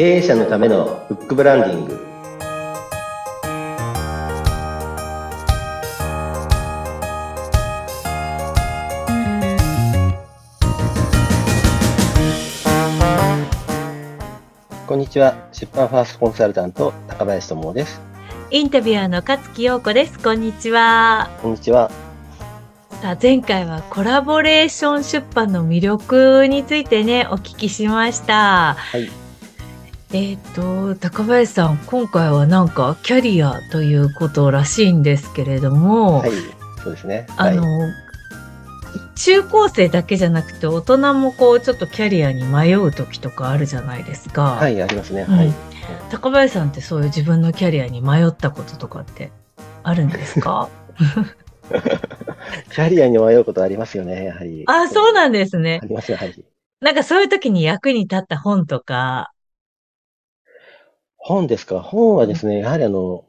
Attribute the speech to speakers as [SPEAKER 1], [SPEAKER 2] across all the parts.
[SPEAKER 1] 経営者のためのフックブランディングこんにちは出版ファーストコンサルタント高林智です
[SPEAKER 2] インタビュアーの勝木陽子です。こんにちは。
[SPEAKER 1] こんにちは
[SPEAKER 2] さあ、前回はコラボレーション出版の魅力についてね、お聞きしました。
[SPEAKER 1] はい
[SPEAKER 2] えっ、と、高林さん、今回はなんかキャリアということらしいんですけれども、
[SPEAKER 1] はいそうですね。
[SPEAKER 2] あの、
[SPEAKER 1] はい、
[SPEAKER 2] 中高生だけじゃなくて大人もこうちょっとキャリアに迷う時とかあるじゃないですか。
[SPEAKER 1] はい、ありますね、
[SPEAKER 2] うん。
[SPEAKER 1] はい。
[SPEAKER 2] 高林さんってそういう自分のキャリアに迷ったこととかってあるんですか？
[SPEAKER 1] キャリアに迷うことありますよねやはり。
[SPEAKER 2] あ、そうなんですね。
[SPEAKER 1] あ。りますよやはり
[SPEAKER 2] なんかそういう時に役に立った本とか、
[SPEAKER 1] 本ですか？本はですね、やはりあの、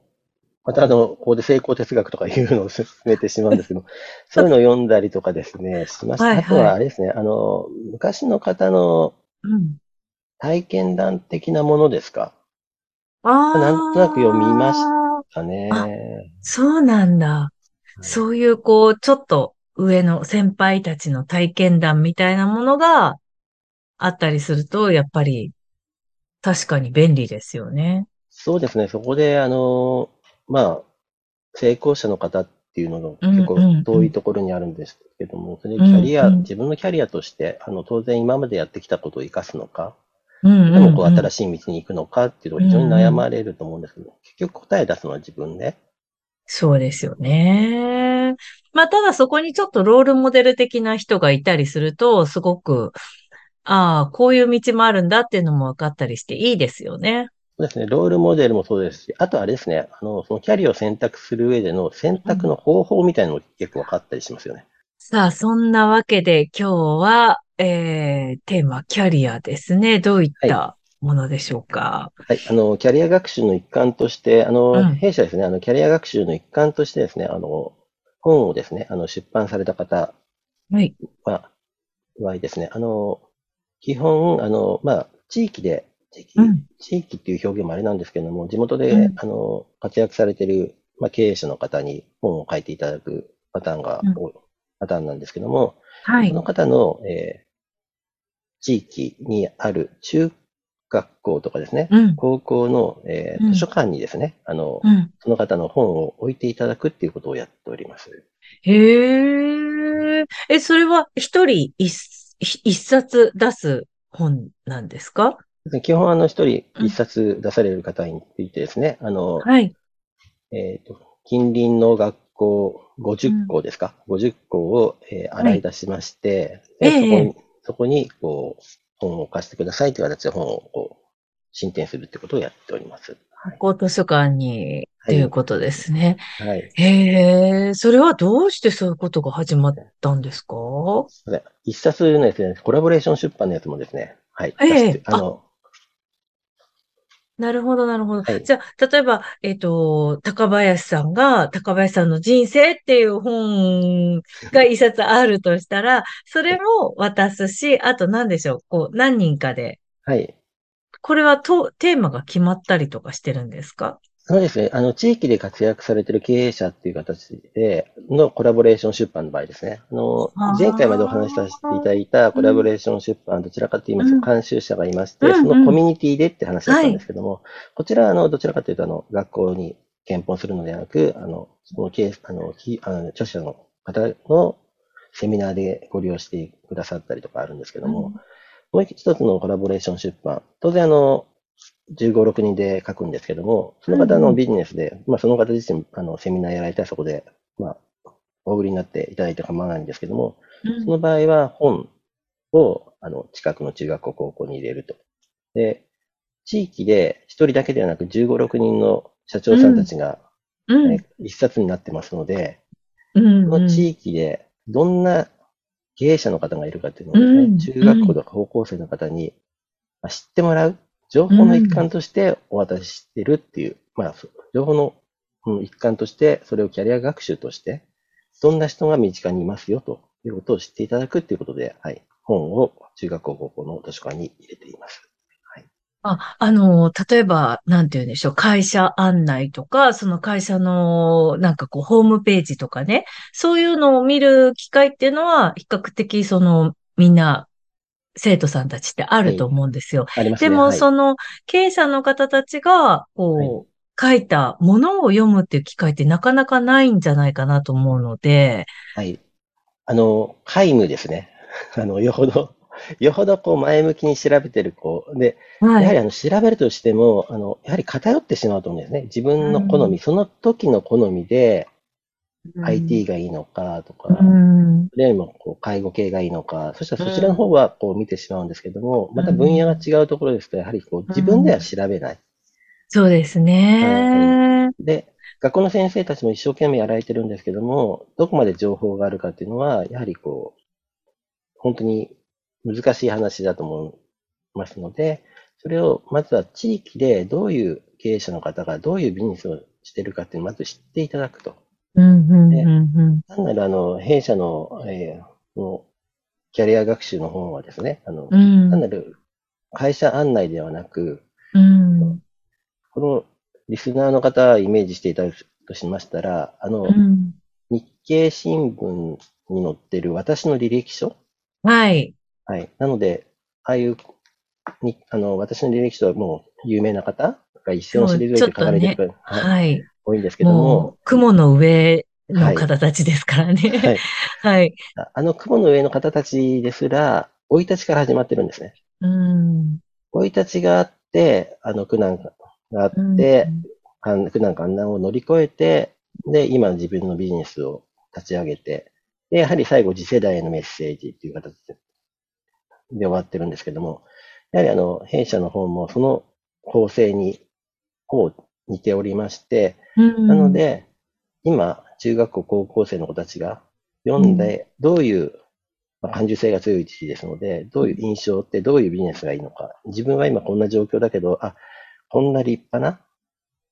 [SPEAKER 1] またあの、ここで成功哲学とかいうのを進めてしまうんですけど、そういうのを読んだりとかですね、しました。
[SPEAKER 2] はいはい
[SPEAKER 1] あとはあれですね、あの、昔の方の
[SPEAKER 2] うん。
[SPEAKER 1] 体験談的なものですか？
[SPEAKER 2] ああ。
[SPEAKER 1] なんとなく読みましかね。
[SPEAKER 2] あそうなんだ。そういうこう、ちょっと上の先輩たちの体験談みたいなものがあったりすると、やっぱり確かに便利ですよね。
[SPEAKER 1] そうですね、そこであの、まあ、成功者の方っていうのが結構遠いところにあるんですけども、それでキャリア、自分のキャリアとして、あの、当然今までやってきたことを活かすのか。でもこう新しい道に行くのかっていうのが非常に悩まれると思うんですけど、結局答え出すのは自分で？
[SPEAKER 2] そうですよね。まあ、ただそこにちょっとロールモデル的な人がいたりすると、すごく、ああ、こういう道もあるんだっていうのも分かったりしていいですよね。
[SPEAKER 1] そうですね、ロールモデルもそうですし、あとあれですね、あの、そのキャリアを選択する上での選択の方法みたいなのも結構分かったりしますよね。
[SPEAKER 2] さあ、そんなわけで今日は、えー、テーマ、キャリアですね。どういったものでしょうか？
[SPEAKER 1] はい、あの、キャリア学習の一環として、あの、
[SPEAKER 2] うん
[SPEAKER 1] 弊社ですね、あの、キャリア学習の一環としてですね、あの、本をですね、あの、出版された方
[SPEAKER 2] はい。
[SPEAKER 1] は、はですね、あの、基本、あの、まあ、地域で、地域、
[SPEAKER 2] うん
[SPEAKER 1] 地域っていう表現もあれなんですけども、地元で、
[SPEAKER 2] うん
[SPEAKER 1] あの、活躍されている、まあ、経営者の方に本を書いていただくパターンが多い、パターンなんですけども、
[SPEAKER 2] はい
[SPEAKER 1] その。方の、えー地域にある中学校とかですね、
[SPEAKER 2] うん。
[SPEAKER 1] 高校の、えー
[SPEAKER 2] うん
[SPEAKER 1] 図書館にですね、あの、
[SPEAKER 2] うん。
[SPEAKER 1] その方の本を置いていただくっていうことをやっております。
[SPEAKER 2] へえ。え、それは一人一一冊出す本なんですか？
[SPEAKER 1] 基本、あの、一人
[SPEAKER 2] うん。
[SPEAKER 1] 一冊出される方についてですね、あの、
[SPEAKER 2] はい。
[SPEAKER 1] えっ、と、近隣の学校50校ですか、50校を、えー洗い出しまして、で
[SPEAKER 2] え。え
[SPEAKER 1] そこに、そこに、こう、本を貸してくださいという形で本を、こう、進展するってことをやっております。はい。
[SPEAKER 2] 高図書館に、っていうことですね。
[SPEAKER 1] はい。
[SPEAKER 2] へえ、それはどうしてそういうことが始まったんですか？
[SPEAKER 1] で一冊のですね、コラボレーション出版のやつもですね、はい。
[SPEAKER 2] ええ
[SPEAKER 1] 出してあの、
[SPEAKER 2] なるほど、なるほど。
[SPEAKER 1] はい
[SPEAKER 2] じゃあ、例えば、えっと、高林さんが、高林さんの人生っていう本が一冊あるとしたら、それも渡すし、あと何でしょう、こう、何人かで、
[SPEAKER 1] はい。
[SPEAKER 2] これはと、テーマが決まったりとかしてるんですか？
[SPEAKER 1] そうですね。あの、地域で活躍されている経営者っていう形でのコラボレーション出版の場合ですね。あの前回までお話しさせていただいたコラボレーション出版、どちらかと言います
[SPEAKER 2] うん。
[SPEAKER 1] と、監修者がいまして、そのコミュニティでって話だったんですけども、こちらは、あの、どちらかというと、あの、学校に検本するのではなく、あの、その経営、あの、きあの著者の方のセミナーでご利用してくださったりとかあるんですけども、もう一つのコラボレーション出版。当然、あの、15、6人で書くんですけども、その方
[SPEAKER 2] うんうん。
[SPEAKER 1] のビジネスで、まあ、その方自身、あの、セミナーやられたらそこで、まあ、お売りになっていただいて構わないんですけども、
[SPEAKER 2] うん。
[SPEAKER 1] その場合は本を、あの、近くの中学校、高校に入れると。で、地域で一人だけではなく15、6人の社長さんたちが、
[SPEAKER 2] うん。
[SPEAKER 1] え一冊になってますので、
[SPEAKER 2] うん
[SPEAKER 1] この地域でどんな経営者の方がいるかっていうのをですね、
[SPEAKER 2] うん
[SPEAKER 1] 中学校とか高校生の方にまあ知ってもらう、情報の一環としてお渡ししてるっていう、まあ、そう情報のうん一環として、それをキャリア学習として、どんな人が身近にいますよということを知っていただくっていうことで、はい、本を中学校、高校の図書館に入れています。
[SPEAKER 2] あ、あの、例えば、なんて言うんでしょう、会社案内とか、その会社の、なんかこう、ホームページとかね、そういうのを見る機会っていうのは、比較的、その、みんな、生徒さんたちってあると
[SPEAKER 1] はい。
[SPEAKER 2] 思うんですよ。
[SPEAKER 1] ありますね。
[SPEAKER 2] でも、
[SPEAKER 1] はい。
[SPEAKER 2] その、経営者の方たちが、
[SPEAKER 1] はい。
[SPEAKER 2] こう、書いたものを読むっていう機会ってなかなかないんじゃないかなと思うので、
[SPEAKER 1] はい。あの、皆無ですね。あの、よほど、よほどこう前向きに調べてる子で、
[SPEAKER 2] はい。
[SPEAKER 1] やはりあの調べるとしても、あの、やはり偏ってしまうと思うんですね。自
[SPEAKER 2] う
[SPEAKER 1] 分の好み、
[SPEAKER 2] ん、
[SPEAKER 1] その時の好みで
[SPEAKER 2] うん、
[SPEAKER 1] IT がいいのかと
[SPEAKER 2] う
[SPEAKER 1] か、
[SPEAKER 2] ん、
[SPEAKER 1] それよりもこう介護系がいいのか、そしたら
[SPEAKER 2] う
[SPEAKER 1] そちらの方
[SPEAKER 2] ん、
[SPEAKER 1] はこう見てしまうんですけども、
[SPEAKER 2] う
[SPEAKER 1] また分野が
[SPEAKER 2] ん、
[SPEAKER 1] 違うところですと、やはりこう
[SPEAKER 2] う
[SPEAKER 1] 自分では
[SPEAKER 2] ん。
[SPEAKER 1] 調べない。
[SPEAKER 2] そうです
[SPEAKER 1] はい。
[SPEAKER 2] ね。
[SPEAKER 1] で、学校の先生たちも一生懸命やられてるんですけども、どこまで情報があるかっていうのは、やはりこう、本当に難しい話だと思いますので、それをまずは地域でどういう経営者の方がどういうビジネスをしているかっていうのをまず知っていただくと。
[SPEAKER 2] うん、うん、う
[SPEAKER 1] で、
[SPEAKER 2] ん、うん。
[SPEAKER 1] 単なるあの、弊社の、えーのキャリア学習の本はですね、あの、
[SPEAKER 2] うん、
[SPEAKER 1] 単なる会社案内ではなく、
[SPEAKER 2] うん、
[SPEAKER 1] このリスナーの方をイメージしていただくとしましたら、あの、
[SPEAKER 2] うん。
[SPEAKER 1] 日経新聞に載ってる私の履歴書
[SPEAKER 2] はい。
[SPEAKER 1] はい。なので、ああいうに、あの、私の履歴書はもう有名な方が一線を
[SPEAKER 2] そう、ちょ
[SPEAKER 1] 退いて書かれてる方、はい、
[SPEAKER 2] はい。
[SPEAKER 1] 多いんですけども、
[SPEAKER 2] 雲の上の
[SPEAKER 1] はい、
[SPEAKER 2] 方たちですからね。
[SPEAKER 1] はい。
[SPEAKER 2] はい。
[SPEAKER 1] ああの雲の上の方たちですら、生い立ちから始まってるんですね。
[SPEAKER 2] うん、
[SPEAKER 1] 生い立ちがあって、あの苦難があっ
[SPEAKER 2] うん、
[SPEAKER 1] て、かん苦難困難を乗り越えて、で、今の自分のビジネスを立ち上げて、で、やはり最後次世代へのメッセージっていう形で終わってるんですけども、やはりあの、弊社の方もその構成に、こう似ておりまして、
[SPEAKER 2] う
[SPEAKER 1] なの
[SPEAKER 2] ん、
[SPEAKER 1] で、今、中学校、高校生の子たちが読
[SPEAKER 2] うん、
[SPEAKER 1] んで、どういう、まあ、感受性が強い地ですので、どういう印象ってどういうビジネスがいいのか。自分は今こんな状況だけど、あ、こんな立派な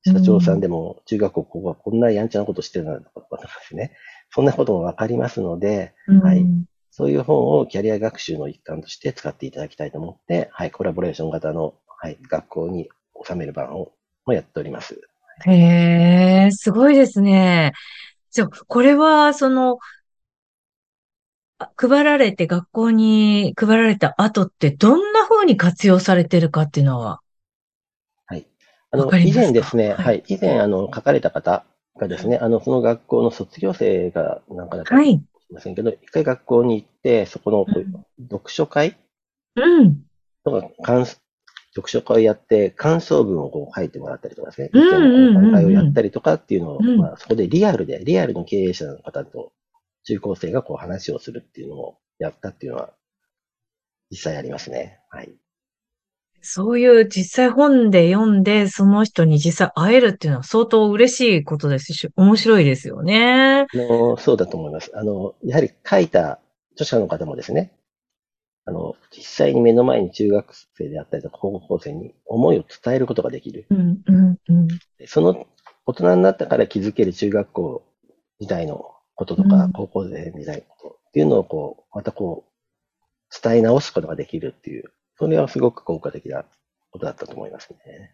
[SPEAKER 2] う
[SPEAKER 1] 社長さん
[SPEAKER 2] ん、
[SPEAKER 1] でも、中学校、高校はこんなやんちゃなことしてるんだとかですね。そんなこともわかりますので、
[SPEAKER 2] う
[SPEAKER 1] はい。
[SPEAKER 2] ん。
[SPEAKER 1] そういう本をキャリア学習の一環として使っていただきたいと思って、はい、コラボレーション型の、はい、学校に収める版をもやっております。
[SPEAKER 2] へえ、すごいですね。じゃあ、これは、その、あ配られて、学校に配られた後って、どんな風に活用されてるかっていうのは、
[SPEAKER 1] はい。あの、以前ですね、
[SPEAKER 2] はい。
[SPEAKER 1] はい、以前、あの、書かれた方がですね、あの、その学校の卒業生がなんかだった
[SPEAKER 2] はい。
[SPEAKER 1] れませんけど、一回学校に行って、そこの。読書会
[SPEAKER 2] うん。
[SPEAKER 1] とか、感読書会をやって、感想文をこう書いてもらったりとかですね、
[SPEAKER 2] うん
[SPEAKER 1] 意見の交換会をやったりとかっていうのを。まあ、そこでリアルで、リアルの経営者の方と中高生がこう話をするっていうのをやったっていうのは実際ありますね。はい。
[SPEAKER 2] そういう実際本で読んで、その人に実際会えるっていうのは相当嬉しいことですし、面白いですよね。
[SPEAKER 1] あの、そうだと思います。あの、やはり書いた著者の方もですね、あの、実際に目の前に中学生であったりとか高校生に思いを伝えることができる。
[SPEAKER 2] うん、うん、うん。
[SPEAKER 1] その大人になったから気づける中学校時代のこととか、
[SPEAKER 2] うん。
[SPEAKER 1] 高校生時代のことっていうのをこう、またこう、伝え直すことができるっていう、それはすごく効果的なことだったと思いますね。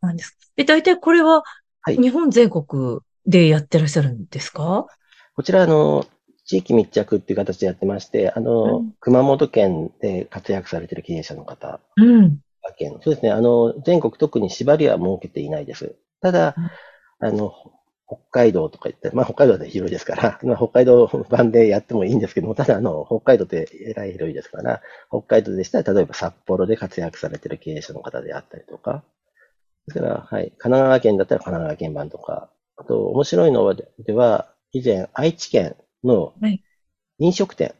[SPEAKER 2] なんです。え、大体これは
[SPEAKER 1] はい。
[SPEAKER 2] 日本全国でやってらっしゃるんですか？
[SPEAKER 1] こちら、あの、地域密着っていう形でやってまして、あの、
[SPEAKER 2] うん。
[SPEAKER 1] 熊本県で活躍されている経営者の方
[SPEAKER 2] うん。
[SPEAKER 1] 県、そうですね、あの、全国特に縛りは設けていないです。ただ、あの、北海道とか言って、まあ北海道で広いですから、まあ、北海道版でやってもいいんですけども、ただあの、北海道ってえらい広いですから、北海道でしたら、例えば札幌で活躍されている経営者の方であったりとか、ですから、はい、神奈川県だったら神奈川県版とか、あと、面白いのでは、以前、愛知県の
[SPEAKER 2] はい。
[SPEAKER 1] 飲食店。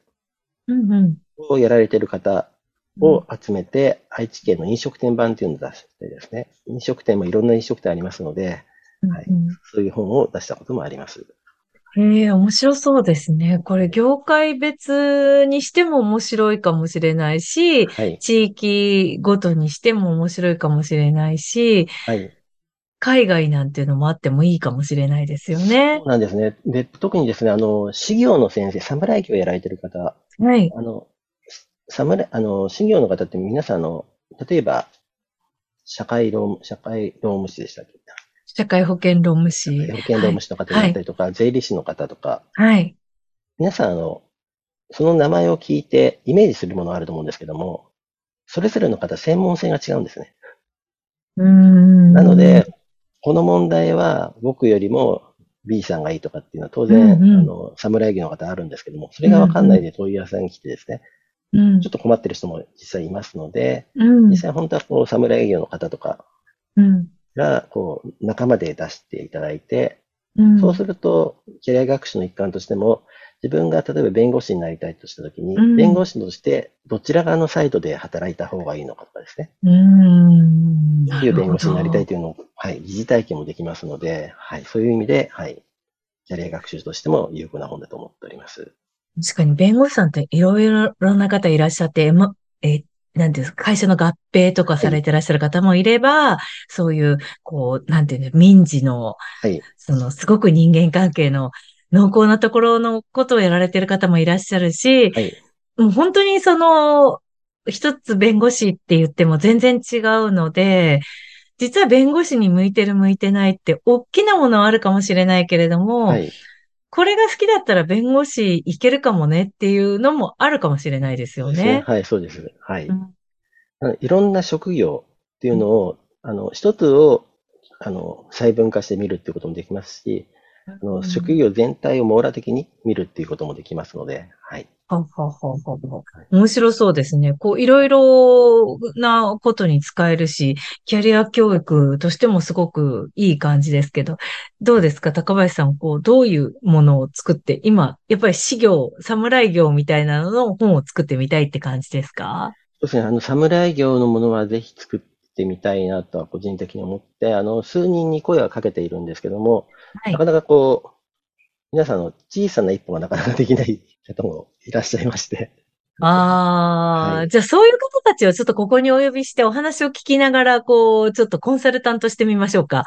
[SPEAKER 1] をやられている方
[SPEAKER 2] うん
[SPEAKER 1] を集めて、愛知県の飲食店版っていうのを出してですね、飲食店もいろんな飲食店ありますので、
[SPEAKER 2] うん、
[SPEAKER 1] はい、
[SPEAKER 2] うん。
[SPEAKER 1] そういう本を出したこともあります。
[SPEAKER 2] へえ、面白そうですね。これ、業界別にしても面白いかもしれないし、
[SPEAKER 1] はい、
[SPEAKER 2] 地域ごとにしても面白いかもしれないし、
[SPEAKER 1] はい。
[SPEAKER 2] 海外なんていうのもあってもいいかもしれないですよね。
[SPEAKER 1] そうなんですね。で、特にですね、あの、修行の先生、侍業をやられている方、
[SPEAKER 2] はい。
[SPEAKER 1] あの、侍、あの、修行の方って皆さん、あの、例えば、社会労務、社会労務士でしたっけ？
[SPEAKER 2] 社会保険労務士。
[SPEAKER 1] 保険労務士の方だったりとか、はい、税理士の方とか、
[SPEAKER 2] はい。
[SPEAKER 1] 皆さん、あの、その名前を聞いてイメージするものあると思うんですけども、それぞれの方、専門性が違うんですね。
[SPEAKER 2] うん。
[SPEAKER 1] なので、この問題は僕よりも B さんがいいとかっていうのは当然、うんうん、あの、侍業の方あるんですけども、それがわかんないで問い合わせに来てですね、うん、ちょっと困ってる人も実際いますので、うん、実際本当はこう、侍業の方とかが、こう、仲間で出していただいて、うん、そうすると、キャリア学習の一環としても、自分が例えば弁護士になりたいとしたときに、うん、弁護士としてどちら側のサイドで働いた方がいいのかとかですね。
[SPEAKER 2] うん。
[SPEAKER 1] どういう弁護士になりたいというのを、はい、疑似体験もできますので、はい、そういう意味で、はい、キャリア学習としても有効な本だと思っております。
[SPEAKER 2] 確かに弁護士さんっていろいろな方いらっしゃって、ま、え、なんですか、会社の合併とかされてらっしゃる方もいれば、はい、そういう、こう、なんていうの、民事の、はい、その、すごく人間関係の濃厚なところのことをやられてる方もいらっしゃるし、はい、もう本当にその、一つ弁護士って言っても全然違うので、実は弁護士に向いてる向いてないって大きなものはあるかもしれないけれども、はい、これが好きだったら弁護士いけるかもねっていうのもあるかもしれないですよね。ね
[SPEAKER 1] はい、そうです。はい、うん。いろんな職業っていうのを、うん、あの、一つを、あの、細分化してみるっていうこともできますし、あの、職業全体を網羅的に見るっていうこともできますので、はい。
[SPEAKER 2] はははは面白そうですね。こう、いろいろなことに使えるし、キャリア教育としてもすごくいい感じですけど、どうですか？高林さん、こう、どういうものを作って、今、やっぱり資業、侍業みたいなのの本を作ってみたいって感じですか？
[SPEAKER 1] そうですね。あの、侍業のものはぜひ作ってみたいなとは個人的に思って、あの、数人に声はかけているんですけども、はい、なかなかこう、皆さんの小さな一歩がなかなかできない方もいらっしゃいまして。
[SPEAKER 2] ああ、はい、じゃあそういう方たちをちょっとここにお呼びしてお話を聞きながら、こう、ちょっとコンサルタントしてみましょうか。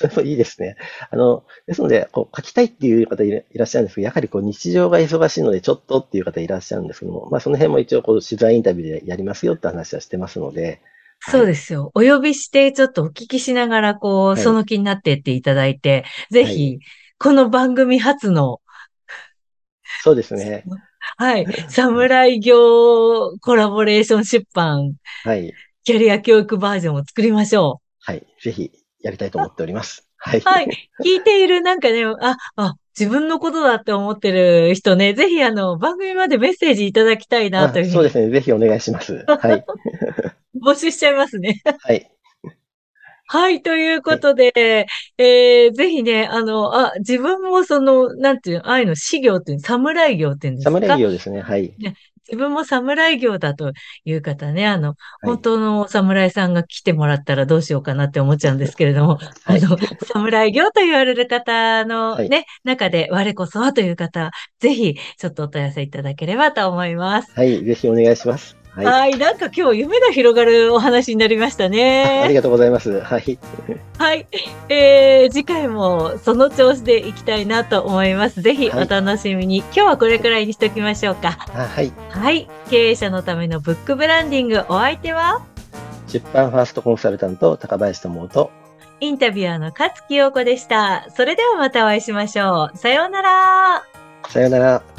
[SPEAKER 1] いいですね。あの、ですので、こう、書きたいっていう方いらっしゃるんですけど、やはりこう、日常が忙しいので、ちょっとっていう方いらっしゃるんですけども、まあ、その辺も一応、こう、取材インタビューでやりますよって話はしてますので、
[SPEAKER 2] そうですよ。お呼びして、ちょっとお聞きしながら、こう、はい、その気になってっていただいて、ぜひ、この番組初の、
[SPEAKER 1] そうですね。
[SPEAKER 2] はい。侍業コラボレーション出版。
[SPEAKER 1] はい。
[SPEAKER 2] キャリア教育バージョンを作りましょう。
[SPEAKER 1] はい。ぜひ、やりたいと思っております。はい。
[SPEAKER 2] はい。聞いている、なんかね、あ、あ、自分のことだって思ってる人ね、ぜひあの、番組までメッセージいただきたいなというふうに。
[SPEAKER 1] そうですね。ぜひお願いします。はい。
[SPEAKER 2] 募集しちゃいますね。
[SPEAKER 1] はい。
[SPEAKER 2] はい、ということで、はい、えー、ぜひね、あの、あ、自分もその、なんていうああいうの、死業っていう、侍業っていうんですか？
[SPEAKER 1] 侍業ですね、はい。
[SPEAKER 2] ね自分も侍業だという方ね、あの、本当の侍さんが来てもらったらどうしようかなって思っちゃうんですけれども、はい、あの、侍業と言われる方のね、はい、中で我こそはという方、ぜひちょっとお問い合わせいただければと思います。
[SPEAKER 1] はい、ぜひお願いします。
[SPEAKER 2] はい、はい、なんか今日夢が広がるお話になりましたね。
[SPEAKER 1] ありがとうございます。はい。
[SPEAKER 2] はい。えー、次回もその調子でいきたいなと思います。ぜひお楽しみに。はい、今日はこれくらいにしておきましょうか。
[SPEAKER 1] はい。
[SPEAKER 2] はい。経営者のためのブックブランディング、お相手は？
[SPEAKER 1] 出版ファーストコンサルタント、高林智と、
[SPEAKER 2] インタビュアーの勝木陽子でした。それではまたお会いしましょう。さようなら。
[SPEAKER 1] さようなら。